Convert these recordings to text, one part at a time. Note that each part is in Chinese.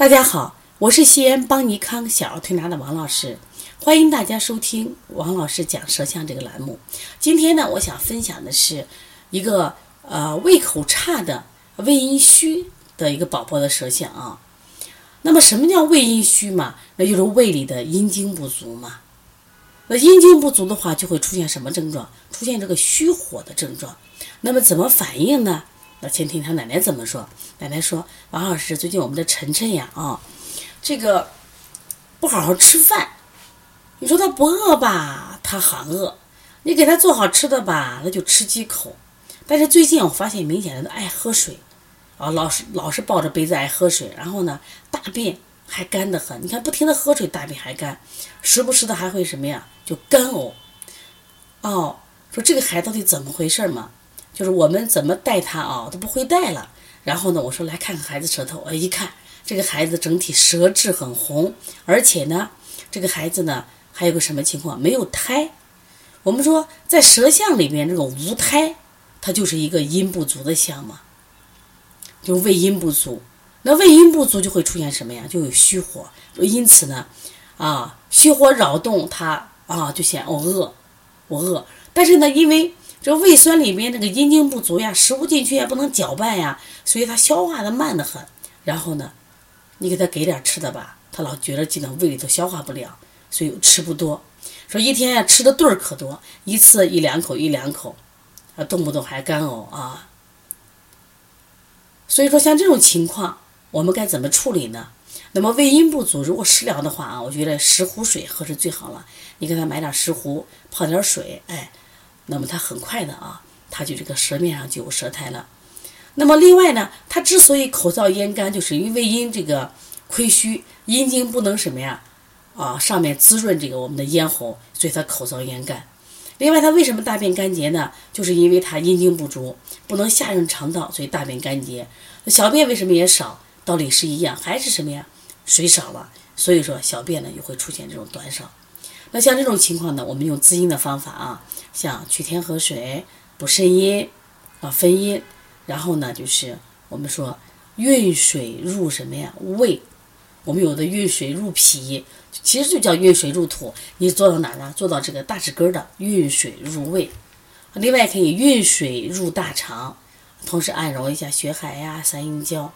大家好，我是西安邦尼康小儿推拿的王老师，欢迎大家收听王老师讲舌象这个栏目。今天呢，我想分享的是一个呃胃口差的胃阴虚的一个宝宝的舌象啊。那么什么叫胃阴虚嘛？那就是胃里的阴精不足嘛。那阴精不足的话，就会出现什么症状？出现这个虚火的症状。那么怎么反应呢？那先听他奶奶怎么说。奶奶说：“王老师，最近我们的晨晨呀，啊，这个不好好吃饭。你说他不饿吧，他喊饿；你给他做好吃的吧，他就吃几口。但是最近我发现明显的爱喝水，啊，老是老是抱着杯子爱喝水，然后呢，大便还干得很。你看，不停的喝水，大便还干，时不时的还会什么呀，就干呕。哦，说这个孩子到底怎么回事嘛？”就是我们怎么带他啊，都不会带了。然后呢，我说来看看孩子舌头。我，一看这个孩子整体舌质很红，而且呢，这个孩子呢还有个什么情况？没有胎。我们说在舌象里面，这个无胎，它就是一个阴不足的象嘛，就胃阴不足。那胃阴不足就会出现什么呀？就有虚火。因此呢，啊，虚火扰动他啊，就显我饿，我饿。但是呢，因为这胃酸里面那个阴经不足呀，食物进去也不能搅拌呀，所以它消化的慢得很。然后呢，你给他给点吃的吧，他老觉得进到胃里头消化不了，所以吃不多。说一天呀吃的顿儿可多，一次一两口一两口，啊动不动还干呕啊。所以说像这种情况，我们该怎么处理呢？那么胃阴不足，如果食疗的话啊，我觉得石斛水喝是最好了。你给他买点石斛，泡点水，哎。那么他很快的啊，他就这个舌面上就有舌苔了。那么另外呢，他之所以口燥咽干，就是因为因这个亏虚，阴经不能什么呀，啊上面滋润这个我们的咽喉，所以他口燥咽干。另外他为什么大便干结呢？就是因为他阴经不足，不能下润肠道，所以大便干结。小便为什么也少？道理是一样，还是什么呀？水少了，所以说小便呢也会出现这种短少。那像这种情况呢，我们用滋阴的方法啊，像取天河水补肾阴啊分阴，然后呢就是我们说运水入什么呀胃，我们有的运水入脾，其实就叫运水入土。你做到哪儿呢？做到这个大指根的运水入胃，另外可以运水入大肠，同时按揉一下血海呀、三阴交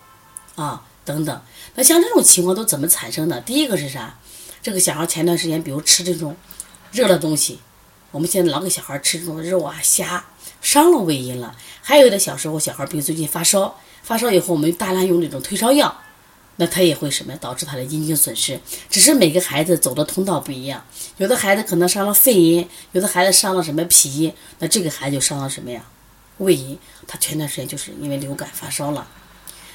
啊等等。那像这种情况都怎么产生的？第一个是啥？这个小孩前段时间，比如吃这种热的东西，我们现在老给小孩吃这种肉啊、虾，伤了胃阴了。还有的小时候，小孩比如最近发烧，发烧以后我们大量用这种退烧药，那他也会什么导致他的阴经损失。只是每个孩子走的通道不一样，有的孩子可能伤了肺阴，有的孩子伤了什么脾阴，那这个孩子就伤了什么呀？胃阴。他前段时间就是因为流感发烧了，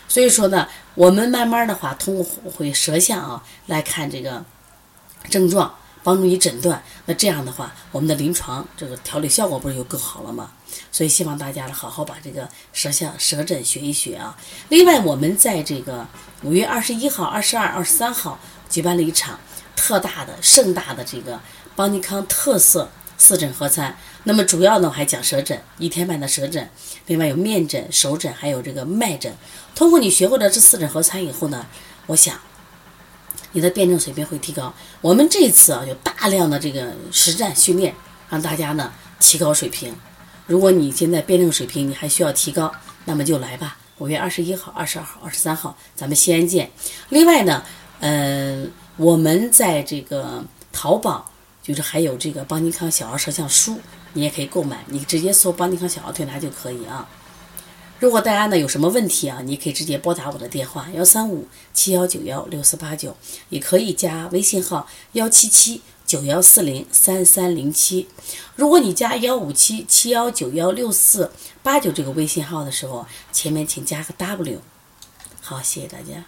所以说呢，我们慢慢的话通过会舌象啊来看这个。症状帮助你诊断，那这样的话，我们的临床这个调理效果不是就更好了吗？所以希望大家呢好好把这个舌象舌诊学一学啊。另外，我们在这个五月二十一号、二十二、二十三号举办了一场特大的、盛大的这个邦尼康特色四诊合餐。那么主要呢我还讲舌诊，一天半的舌诊，另外有面诊、手诊，还有这个脉诊。通过你学会了这四诊合餐以后呢，我想。你的辩证水平会提高。我们这次啊，有大量的这个实战训练，让大家呢提高水平。如果你现在辩证水平你还需要提高，那么就来吧。五月二十一号、二十二号、二十三号，咱们西安见。另外呢，嗯，我们在这个淘宝，就是还有这个邦尼康小儿舌象书，你也可以购买。你直接搜邦尼康小儿推拿就可以啊。如果大家呢有什么问题啊，你可以直接拨打我的电话幺三五七幺九幺六四八九，也可以加微信号幺七七九幺四零三三零七。如果你加幺五七七幺九幺六四八九这个微信号的时候，前面请加个 W。好，谢谢大家。